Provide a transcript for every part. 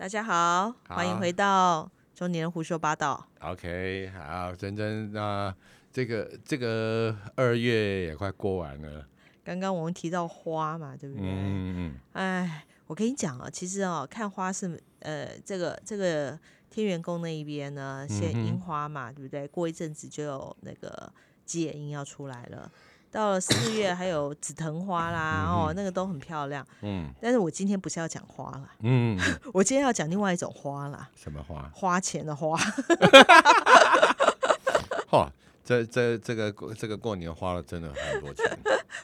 大家好，欢迎回到中年人胡说八道。OK，好，珍珍，那这个这个二月也快过完了，刚刚我们提到花嘛，对不对？嗯嗯哎，我跟你讲啊，其实哦，看花是呃，这个这个天元宫那一边呢，现樱花嘛，对不对？过一阵子就有那个吉野樱要出来了。到了四月还有紫藤花啦，哦，那个都很漂亮。嗯但是我今天不是要讲花啦，嗯嗯，我今天要讲另外一种花啦，什么花？花钱的花。嚯，这这这个这个过年花了真的很多钱，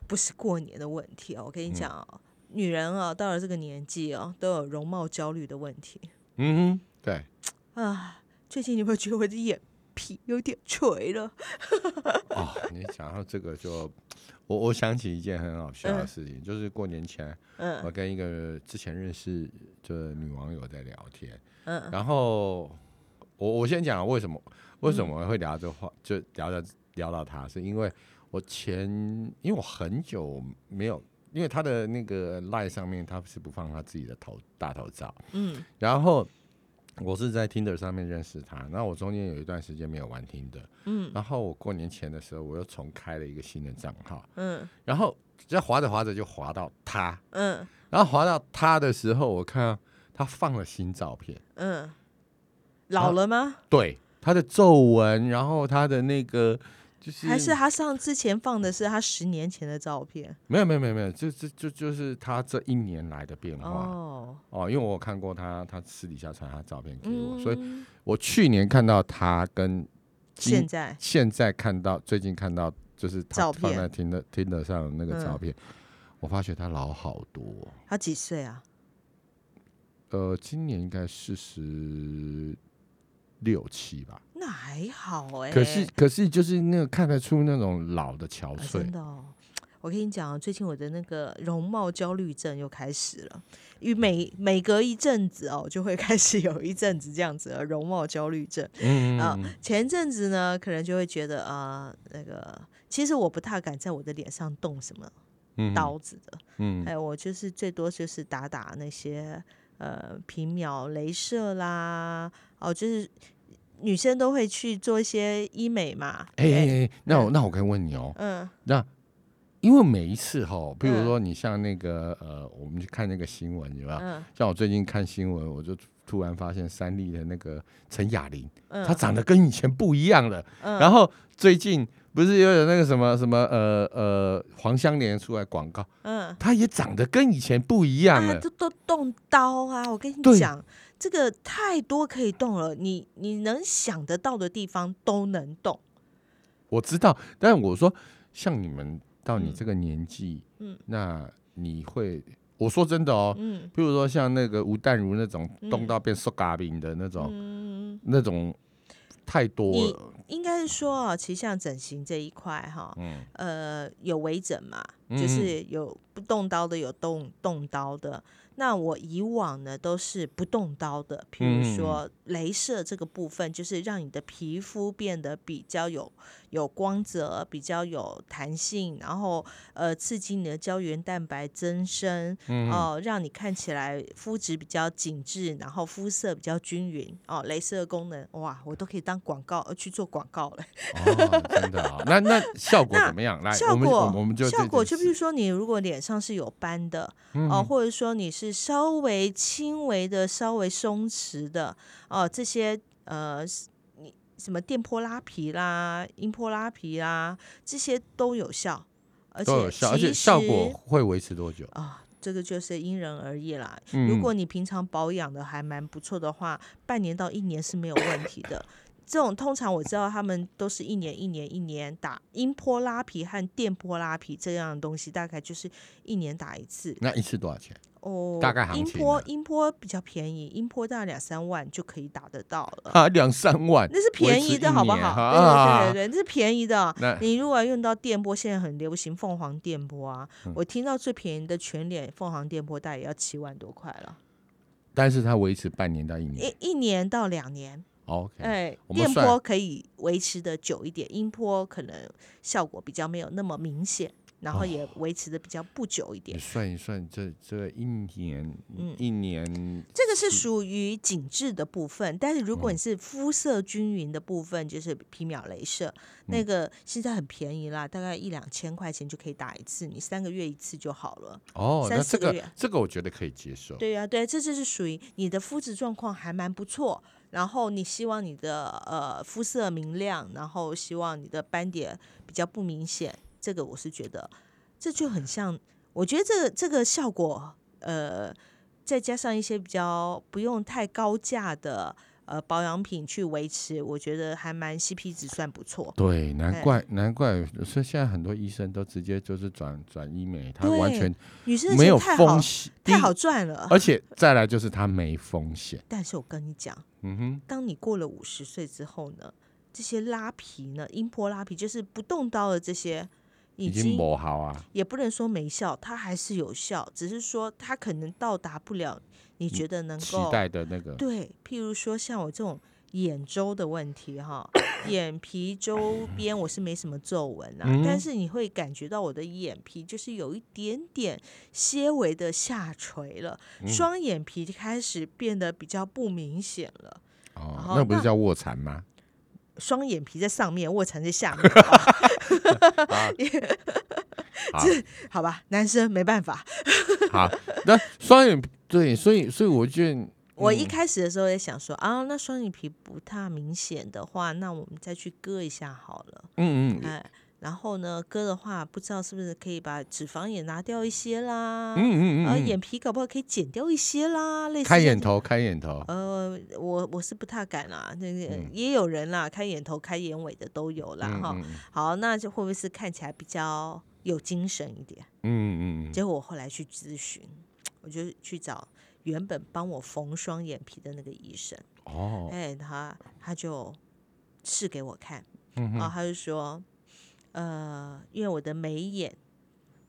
不是过年的问题哦，我跟你嗯讲哦，女人啊，到了这个年纪哦，都有容貌焦虑的问题嗯哼，对，啊。最近你有没有觉得我的眼皮有点垂了？哦，你讲到这个就，我我想起一件很好笑的事情，就是过年前我嗯跟一个之前认识的女网友在聊天，嗯。然后我我先讲为什么为什么会聊这话，就聊到聊到他，是因为我前因为我很久没有，因为他的那个赖上面他是不放他自己的头大头照，嗯。然后我是在 Tinder 上面认识他，那我中间有一段时间没有玩 Tinder，嗯然后我过年前的时候我又重开了一个新的账号，嗯然后在滑着滑着就滑到他，嗯然后滑到他的时候，我看到他放了新照片。嗯，老了吗？对他的皱纹，然后他的那个就是还是他上之前放的是他十年前的照片？没有没有没有没有，就就就就是他这一年来的变化哦哦，因为我有看过他，他私底下传他照片给我，所以嗯我去年看到他跟现在现在看到最近看到就是他照片放在听的听的上的那个嗯照片，我发觉他老好多。他几岁啊？呃，今年应该四十六七吧，那还好哎、可是可是就是那个看得出那种老的憔啊悴真，的哦。我跟你讲啊，最近我的那个容貌焦虑症又开始了，因为每每隔一阵子哦，就会 开始有一阵子这样子的容貌焦虑症。嗯前阵子呢，可能就会觉得啊、那个其实我不太敢在我的脸上动什么嗯刀子的，嗯还有我就是最多就是打打那些呃皮秒、镭射啦，哦，就是女生都会去做一些医美嘛。哎哎对哎，那我那我可以问你哦，嗯那因为每一次哈，比如嗯说你像那个呃，我们去看那个新闻，有没有？嗯像我最近看新闻，我就突然发现三立的那个陈雅玲，嗯，她长得跟以前不一样了。嗯然后最近不是又有那个什么什么呃呃黄香莲出来广告，嗯。她也长得跟以前不一样啊，了。都都动刀啊！我跟你讲，这个太多可以动了，你你能想得到的地方都能动。我知道，但是我说像你们到你嗯这个年纪，嗯那你会，我说真的哦，嗯譬如说像那个吴淡如那种嗯动到变瘦嘎饼的那种，嗯，那种太多了。应该是说哦，其实像整形这一块哈，嗯，呃，有微整嘛，嗯就是有不动刀的，有动动刀的。那我以往呢都是不动刀的，比如嗯。说镭射这个部分，就是让你的皮肤变得比较有有光泽，比较有弹性，然后呃刺激你的胶原蛋白增生，嗯哦、让你看起来肤质比较紧致，然后肤色比较均匀。哦，镭射功能哇，我都可以当广告呃去做广告了。哦，真的啊，那那效果怎么样？来，效果我我们就效果，就比如说你如果脸上是有斑的，嗯哦，或者说你是稍微轻微的、稍微松弛的，哦，这些呃，你什么电波拉皮啦、音波拉皮啦，这些都有效，而且都有效，而且其效果实会维持多久？啊。这个就是因人而异啦。嗯如果你平常保养的还蛮不错的话，半年到一年是没有问题的。这种通常我知道他们都是一年一年一年打音波拉皮和电波拉皮这样的东西，大概就是一年打一次。那一次多少钱？哦，大概行音波音波比较便宜，音波大概两三万就可以打得到了。啊，两三万，那是便宜的，好不好？对啊对对对，那是便宜的。那你如果要用到电波，现在很流行凤凰电波啊。嗯我听到最便宜的全脸凤凰电波，大概也要七万多块了，但是它维持半年到一年。一一年到两年。OK，哎，电波可以维持的久一点，音波可能效果比较没有那么明显。然后也维持的比较不久一点你。算一算，这这一年，嗯一年这个是属于紧致的部分，但是如果你是肤色均匀的部分，就是皮秒镭射，那个现在很便宜啦，大概一两千块钱就可以打一次，你三个月一次就好了。哦，三那这个四个月这个我觉得可以接受。对呀、对，这就是属于你的肤质状况还蛮不错，然后你希望你的呃肤色明亮，然后希望你的斑点比较不明显，这个我是觉得这就很像，我觉得这个这个效果呃，再加上一些比较不用太高价的呃保养品去维持，我觉得还蛮 CP 值算不错。对，难哎怪难怪，所以现在很多医生都直接就是转转医美，他完全女生的没有风险，太好赚了，而且再来就是他没风险。但是我跟你讲。嗯哼，当你过了五十岁之后呢，这些拉皮呢，音波拉皮就是不动刀的这些，已已经经磨好啊。也不能说没效，它还是有效，只是说它可能到达不了你觉得能期够待的那个，对，譬如说像我这种眼周的问题哈，眼皮周边我是没什么皱纹啊，嗯但是你会感觉到我的眼皮就是有一点点些微的下垂了，嗯双眼皮开始变得比较不明显了。哦，那那不是叫卧蚕吗？双眼皮在上面，卧蚕在下面，好，好吧，男生没办法。好，那双眼对，所以所以我觉得，我一嗯。开始的时候也想说啊，那双眼皮不太明显的话，那我们再去割一下好了。嗯嗯哎，然后呢，割的话，不知道是不是可以把脂肪也拿掉一些啦，嗯嗯然后嗯嗯，眼皮搞不好可以剪掉一些啦，类似。开眼头，开眼头，呃，我我是不太敢啦，那个、嗯也有人啦，开眼头、开眼尾的都有啦哈。嗯嗯好，那就会不会是看起来比较有精神一点？嗯嗯嗯，结果我后来去咨询，我就去找原本帮我缝双眼皮的那个医生，哦，哎，他他就试给我看，嗯，然后他就说，呃，因为我的眉眼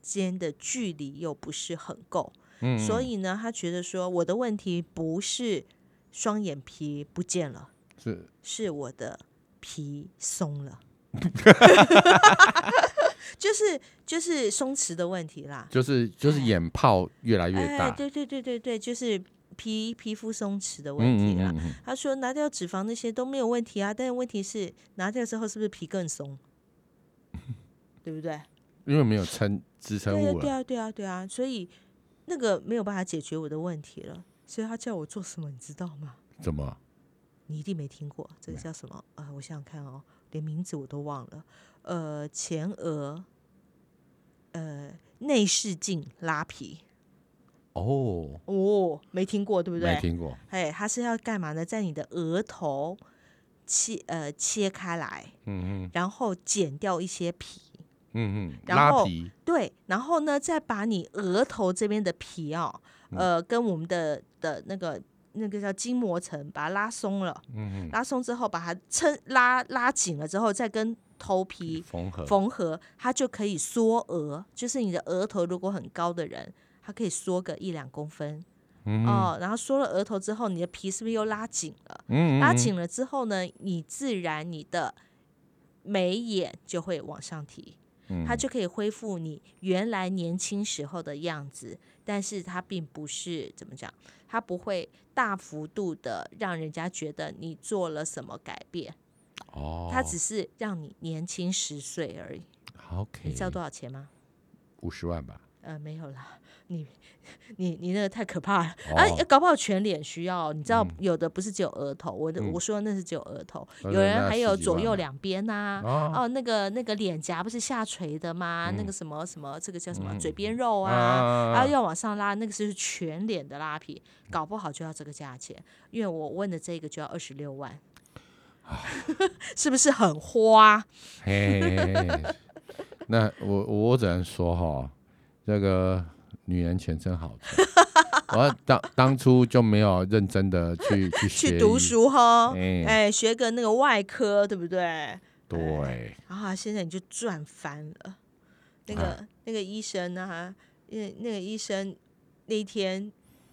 间的距离又不是很够，嗯所以呢，他觉得说我的问题不是双眼皮不见了，是 是我的皮松了。就是就是松弛的问题啦，就是就是哎眼泡越来越哎，大，对对对对对，就是皮皮肤松弛的嗯问题啦。嗯嗯嗯，他说拿掉脂肪那些都没有问题啊，但是问题是拿掉之后是不是皮更松？对不对？因为没有撑支撑物了，对啊对啊对啊所以那个没有办法解决我的问题了。所以他叫我做什么，你知道吗？怎么？你一定没听过，这个叫什么？呃，我想想看哦，连名字我都忘了。呃，前额，呃，内视镜拉皮。哦，哦，没听过，对不对？没听过，哎，它是要干嘛呢？在你的额头切呃切开来，嗯嗯然后剪掉一些皮，嗯嗯，然后对，然后呢再把你额头这边的皮哦，嗯。呃，跟我们的的那个那个叫筋膜层把它拉松了，嗯嗯，拉松之后把它撑拉拉紧了之后，再跟头皮缝合，缝合，它就可以缩额，就是你的额头如果很高的人，它可以缩个一两公分。嗯哦，然后缩了额头之后，你的皮是不是又拉紧了？嗯，拉紧了之后呢，你自然你的眉眼就会往上提，嗯，它就可以恢复你原来年轻时候的样子。但是它并不是怎么讲，它不会大幅度的让人家觉得你做了什么改变，哦，它只是让你年轻十岁而已。OK，你知道多少钱吗？五十万吧？呃，没有啦，你你你那个太可怕了、哦啊！搞不好全脸需要，你知道嗯有的不是只有额头，我的、嗯我说的那是只有额头，有人还有左右两边呐、哦哦，那个那个脸颊不是下垂的吗？那嗯个什么什么，这个叫什么、嗯嘴边肉啊，啊然后要往上拉，那个是全脸的拉皮，搞不好就要这个价钱。因为我问的这个就要二十六万，是不是很花？嘿嘿嘿嘿，那我我只能说哈，这个女人钱真好赚。我当当初就没有认真的去 去去读医，书哈，哎哎，学个那个外科，对不对？对，啊，现在你就赚翻了。那个、那个医生啊，因为那个医生那一天，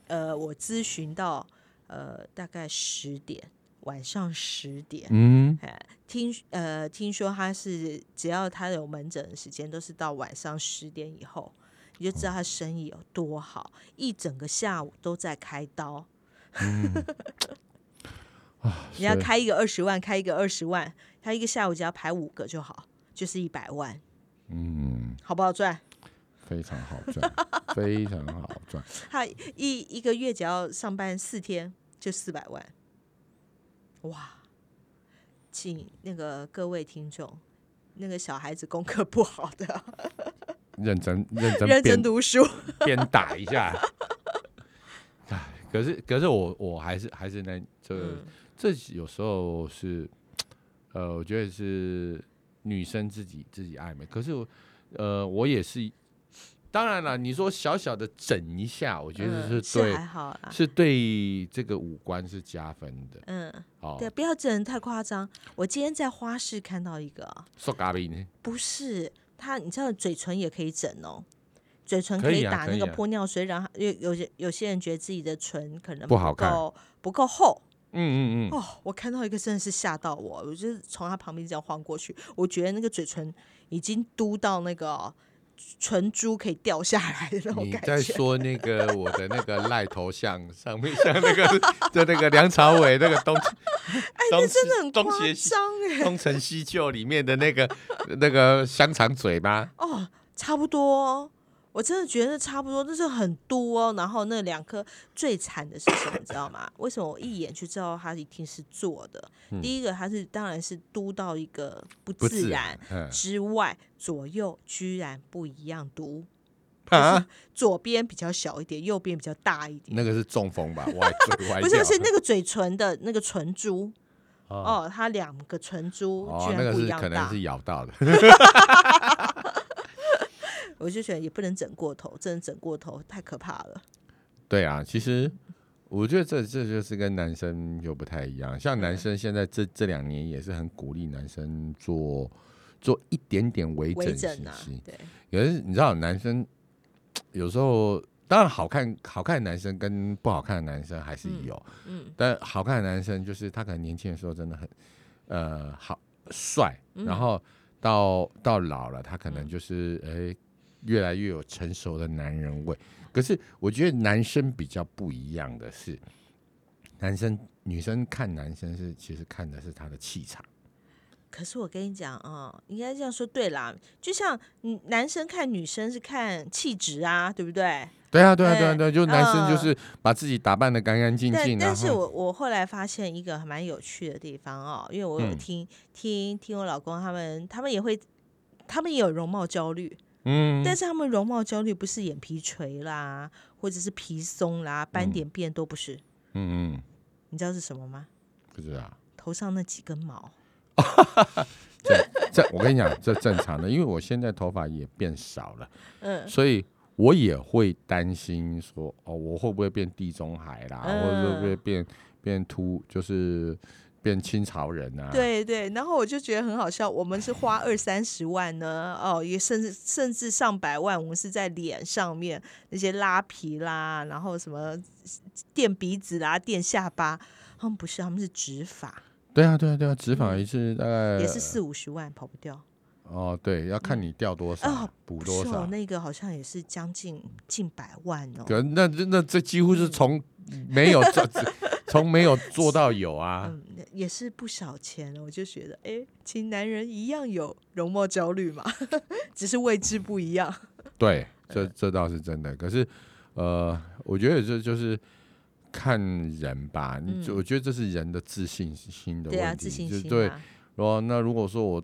呃，我咨询到呃大概十点，晚上十点。嗯，哎，听呃，听说他是只要他有门诊的时间，都是到晚上十点以后，你就知道他生意有多好，一整个下午都在开刀。你要开一个二十万，开一个二十万，他一个下午只要排五个就好，就是一百万，嗯，好不好赚？非常好赚，非常好赚。他一一个月只要上班四天就四百万，哇！请那个各位听众，那个小孩子功课不好的，认真认真认真鞭读书。边打一下。唉，可是可是我我还是还是那这嗯这有时候是，呃，我觉得是女生自己自己爱美。可是我呃，我也是，当然了，你说小小的整一下，我觉得嗯是对、还好啦。是对这个五官是加分的。嗯，哦，对，不要整得太夸张。我今天在花市看到一个，瘦嘎比呢？不是他，你知道嘴唇也可以整哦，嘴唇可以以打那个玻尿水，然后有有些有些人觉得自己的唇可能不好看够不够厚。嗯嗯嗯，哦，我看到一个真的是吓到我，我就是从他旁边这样晃过去，我觉得那个嘴唇已经嘟到那个唇珠可以掉下来的那种你在。说那个我的那个赖头像上面像那个就那个梁朝伟那个东，哎，那真的很东夸张哎！东成西就里面的那个那个香肠嘴吗？哦，差不多哦，我真的觉得差不多，那是很多哦。然后那两颗最惨的是什么，你知道吗？为什么我一眼就知道它一定是做的？第一个，它是当然是嘟到一个不不自然嗯之外，左右居然不一样嘟，啊，左边比较小一点，右边比较大一点。那个是中风吧？歪 嘴歪不是，是那 个嘴唇的那个唇珠哦哦，它两个唇珠哦，居然不一样大，可能是咬到的。我就觉得也不能整过头，真的整过头太可怕了。对啊，其实我觉得这这就是跟男生又不太一样。像男生现在这这两年也是很鼓励男生做做一点点微微整整啊形型，，对，可是你知道，男生有时候当然好看，好看的男生跟不好看的男生还是有，嗯但好看的男生就是他可能年轻的时候真的很呃好帅，嗯然后到到老了，他可能就是诶、越来越有成熟的男人味。可是我觉得男生比较不一样的是，男生女生看男生是其实看的是他的气场。可是我跟你讲啊、应该这样说对啦，就像嗯男生看女生是看气质啊，对不对？对啊，对啊，对啊，哎对啊，就男生就嗯是把自己打扮的干干净净，但是我我后来发现一个还蛮有趣的地方哦，因为我有嗯听、听听我老公他们，他们也会，他们也有容貌焦虑，嗯，但是他们容貌焦虑不是眼皮垂啦，或者是皮松啦，斑嗯点变都不是，嗯嗯，你知道是什么吗？不知道。头上那几根毛。这我跟你讲，这正常的，因为我现在头发也变少了，嗯，所以我也会担心说，哦，我会不会变地中海啦，嗯或者会不会变变秃，就是变清朝人啊？，对对，然后我就觉得很好笑，我们是花二三十万呢，哦，也甚至甚至上百万，我们是在脸上面那些拉皮啦，然后什么垫鼻子啦、垫下巴，他们不是，他们是植发，对啊，对啊，对啊，植发一次大概也是四五十万，跑不掉。哦，对，要看你掉多少，哦补哦，多少。那个好像也是将近近百万哦。可那那那这几乎是从没有做，从没有做到有啊。嗯，也是不少钱了。我就觉得，哎，其实男人一样有容貌焦虑嘛，只是位置不一样。对，这嗯这倒是真的。可是，呃，我觉得这就是看人吧。你我觉得这是人的自信心的对啊，问题。自信心啊。哦，那如果说我，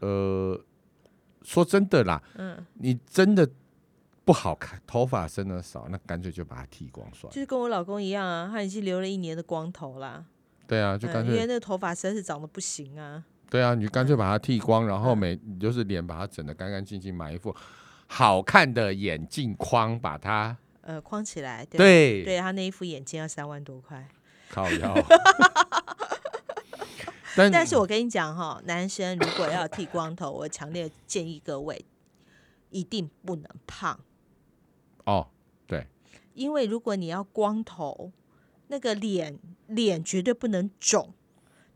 呃，说真的啦，嗯，你真的不好看，头发生的少，那干脆就把它剃光算了。就是跟我老公一样啊，他已经留了一年的光头啦。对啊，就干嗯、因为脆，那个头发实在是长得不行啊。对啊，你就干脆把它剃光，然后嗯每你就是脸把它整得干干净净，买一副好看的眼镜框，把它呃，框起来，对对对，他那一副眼镜要三万多块。靠腰。但但是我跟你讲哈，男生如果要剃光头，我强烈建议各位一定不能胖，哦，对因为如果你要光头，那个脸脸绝对不能肿，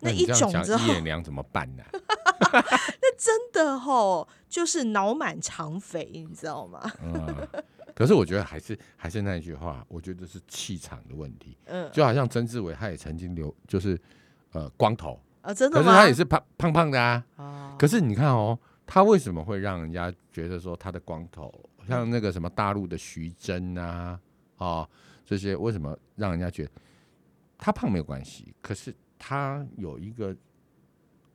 那一肿之后，一眼良怎么办呢？那真的吼，就是脑满肠肥，你知道吗？嗯，可是我觉得还是还是那一句话，我觉得是气场的问题。嗯，就好像曾志伟，他也曾经留，就是呃光头，啊，真的吗？可是他也是胖胖胖的啊。哦，可是你看哦，他为什么会让人家觉得说他的光头，像那个什么大陆的徐峥啊，哦这些，为什么让人家觉得他胖没有关系？可是他有一个，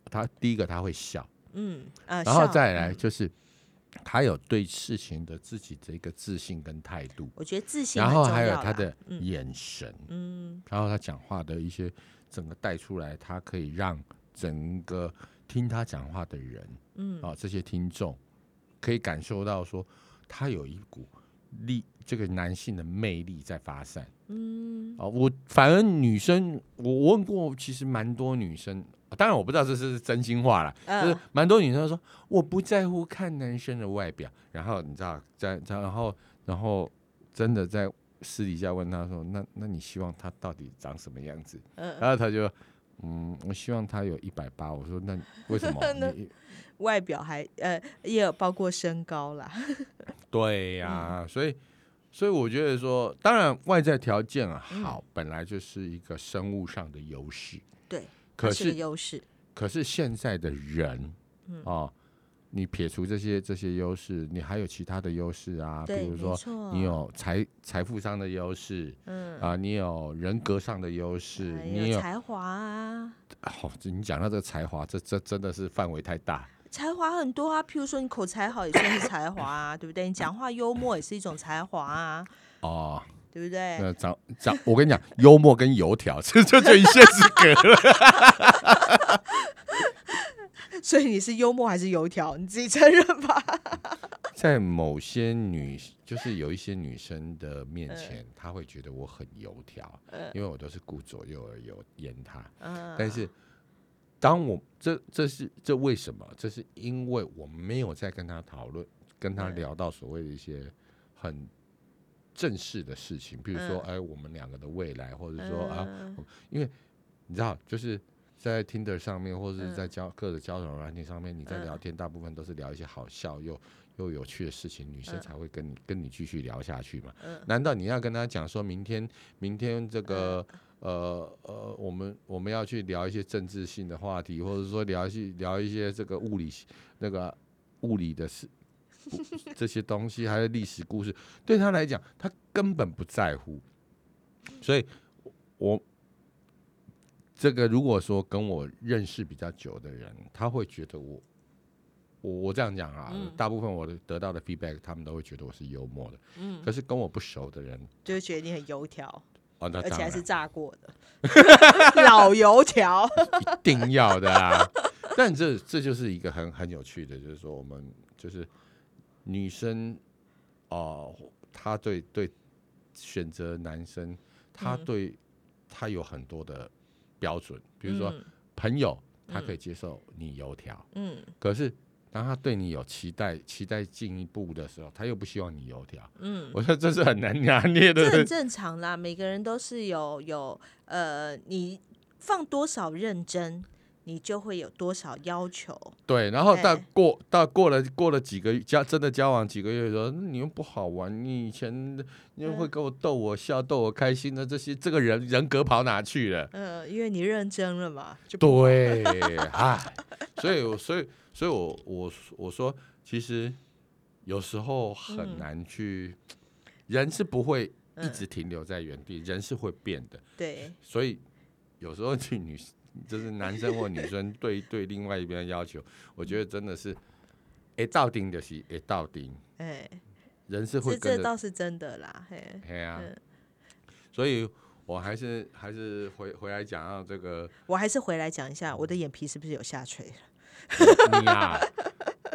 他第一个他会笑，嗯啊，然后再来嗯就是他有对事情的自己的一个自信跟态度，我觉得自信然后还有他的嗯眼神，嗯然后他讲话的一些整个带出来，他可以让整个听他讲话的人嗯啊，这些听众可以感受到说，他有一股力，这个男性的魅力在发散嗯啊。我反而女生，我我问过，其实蛮多女生，当然我不知道这是真心话啦，就是嗯蛮多女生说我不在乎看男生的外表，然后你知道，在然后然后真的在私底下问他说，那那你希望他到底长什么样子？嗯，然后他就，嗯，我希望他有一百八。我说那为什么 那你？外表还呃也有包括身高啦，对呀、所以所以我觉得说，当然外在条件啊好，本来就是一个生物上的优势。对，可是优势，可是现在的人，哦，你撇除这些这些优势，你还有其他的优势啊，比如说你有财财富上的优势嗯，啊，你有人格上的优势，还你有有才华啊，好，这你讲到这个才华，这这真的是范围太大。才华很多啊，譬如说你口才好也算是才华啊，对不对？你讲话幽默也是一种才华啊，哦，对不对？那长长，我跟你讲，幽默跟油条，这这就一线之隔了。所以你是幽默还是油条？你自己承认吧。在某些女，就是有一些女生的面前，她会觉得我很油条，因为我都是顾左右而言言她。嗯，但是，当我这这是这为什么？这是因为我没有在跟她讨论，跟她嗯聊到所谓的一些很正式的事情，比如说，嗯哎，我们两个的未来，或者说啊，嗯因为你知道，就是在 Tinder 上面，或者是嗯在交各的交友软件上面，你在嗯聊天，大部分都是聊一些好笑又又有趣的事情，女生嗯才会跟你跟你继续聊下去嘛。嗯难道你要跟她讲说明天明天这个呃呃，我们我们要去聊一些政治性的话题，或者说聊一些聊一些这个物理那个物理的事。这些东西还有历史故事，对她来讲，她根本不在乎。所以，我这个如果说跟我认识比较久的人，他会觉得我，我我这样讲啊，嗯大部分我的得到的 feedback，他们都会觉得我是幽默的。嗯，可是跟我不熟的人，就会觉得你很油条，哦，那而且还是炸过的 老油条。一定要的啊。但这这就是一个很很有趣的，就是说我们就是女生哦、她对对选择男生，她嗯对她有很多的标准，比如说嗯朋友，他可以接受你油条，嗯，可是当他对你有期待，期待进一步的时候，他又不希望你油条。嗯，我觉得这是很难拿捏的这很。正常啦，每个人都是有有呃，你放多少认真，你就会有多少要求。对，然后到哎过到过了过了几个月交真的交往几个月的时候，嗯你又不好玩，你以前你又会嗯。跟我逗我笑、逗我开心的这些，这个人人格跑哪去了？嗯、因为你认真了嘛，就不对，唉，所以我所以所以我我我说，其实有时候很嗯。难去，人是不会一嗯。直停留在原地，人是会变的，对，所以有时候去女就是男生或女生对 对另外一边的要求，我觉得真的是，哎，到顶就是哎到顶，哎，人是会这这倒是真的啦，嘿，嘿啊、嗯所以我还是还是回回来讲到这个我还是回来讲一下，我的眼皮是不是有下垂了？你呀、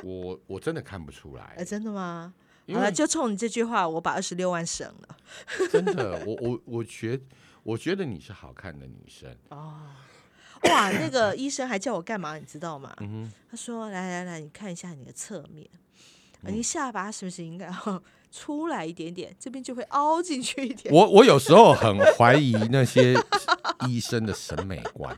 我我真的看不出来哎、，真的吗？好了，就冲你这句话，我把二十六万省了。真的，我我我觉我觉得你是好看的女生，哦，哇，那个医生还叫我干嘛，你知道吗？嗯，他说：“来来来，你看一下你的侧面，你下巴是不是应该要 出来一点点？这边就会凹进去一点。我我有时候很怀疑那些医生的审美观，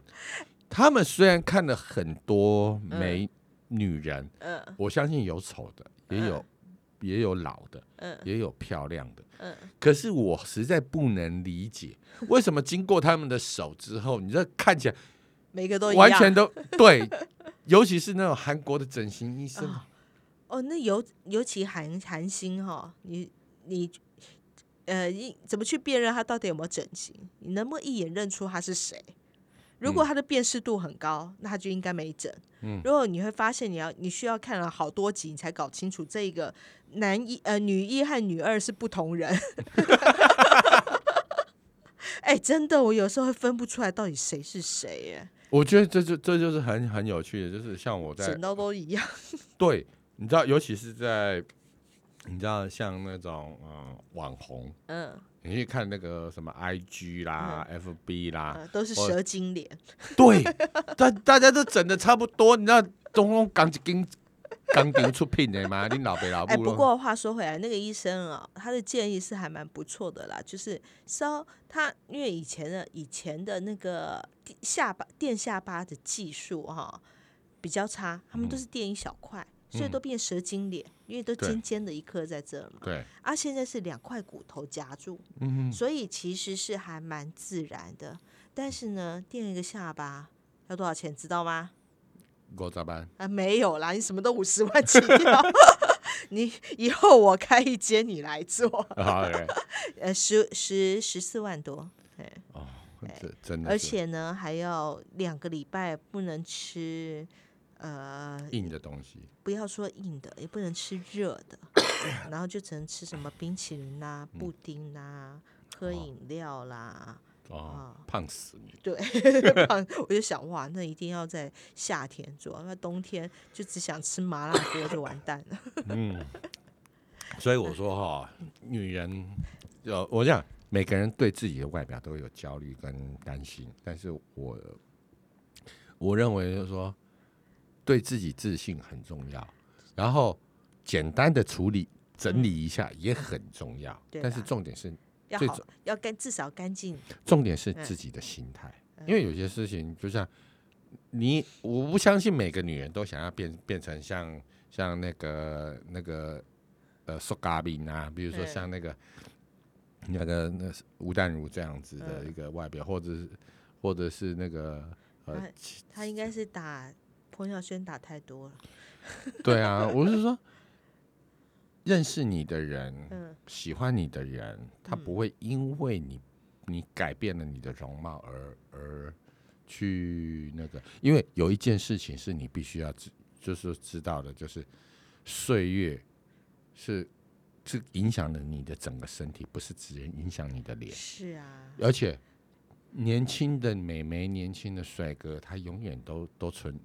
他们虽然看了很多美女人，嗯我相信有丑的，也有、也有老的，嗯也有漂亮的。嗯，可是我实在不能理解，为什么经过他们的手之后，你这看起来每个都一样。完全都 对，尤其是那种韩国的整形医生，啊哦，那尤尤其韩韩星哈，你你呃，一怎么去辨认他到底有没有整形？你能不能一眼认出他是谁？如果他的辨识度很高，那他就应该没整。嗯如果你会发现，你要你需要看了好多集，你才搞清楚这个男一呃女一和女二是不同人。哎、真的，我有时候会分不出来到底谁是谁，耶，我觉得这就这就是很很有趣的，就是像我在剪刀都一样。对，你知道，尤其是在你知道像那种呃网红，嗯，你去看那个什么 IG 啦、FB 啦，呃都是蛇精脸。对，大大家都整的差不多，你知道，东东刚一根刚丢出品的嘛，你老爸老哎，母咯不过话说回来，那个医生啊，他的建议是还蛮不错的啦，就是稍他因为以前的以前的那个下巴垫下巴的技术哈、比较差，他们都是垫一小块，所以都变蛇精脸，因为都尖尖的一颗在这儿嘛。对，啊，现在是两块骨头夹住，嗯所以其实是还蛮自然的。但是呢，垫一个下巴要多少钱，知道吗？五十万，啊，没有啦，你什么都五十万起跳，你以后我开一间你来做，呃，十十十四万多，哎，这真的而且呢还要两个礼拜不能吃，呃，硬的东西，不要说硬的，也不能吃热的，然后就只能吃什么冰淇淋啦、布丁啦、喝饮料啦，哦，胖死你，对，胖 我就想哇，那一定要在夏天做，那冬天就只想吃麻辣锅就完蛋了。嗯，所以我说哈，女人，呃，我讲每个人对自己的外表都有焦虑跟担心，但是我我认为就是说，对自己自信很重要，然后简单的处理整理一下也很重要，对但是重点是要好要干，至少干净。重点是嗯自己的心态，因为有些事情就像你，我不相信每个女人都想要变变成像像那个那个呃苏嘎宾啊，比如说嗯像那个那个那是吴淡如这样子的嗯一个外表，或者是或者是那个呃他他应该是打彭小轩打太多了。对啊，我是说。认识你的人，嗯。喜欢你的人，他不会因为你你改变了你的容貌而而去那个，因为有一件事情是你必须要知，就是知道的，就是岁月是是影响了你的整个身体，不是只影响你的脸，是啊，而且年轻的美眉、年轻的帅哥，他永远都都存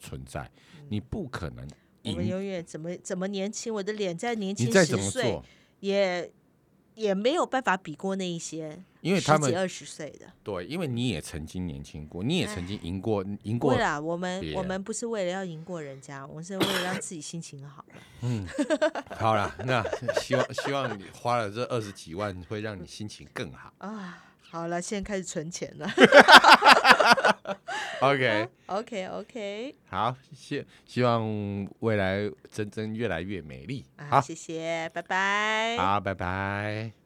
存在，你不可能赢，我们永远怎么怎么年轻，我的脸再年轻你再怎么十岁做，也也没有办法比过那一些因为他们二十岁的。对，因为你也曾经年轻过，你也曾经赢过赢过对啦，我们我们不是为了要赢过人家，我们是为了让自己心情好。嗯好啦，那希望希望你花了这二十几万，会让你心情更好。啊，好了，现在开始存钱了。OK，OK OK，好，希希望未来真真越来越美丽。啊，好，谢谢，拜拜。好，拜拜。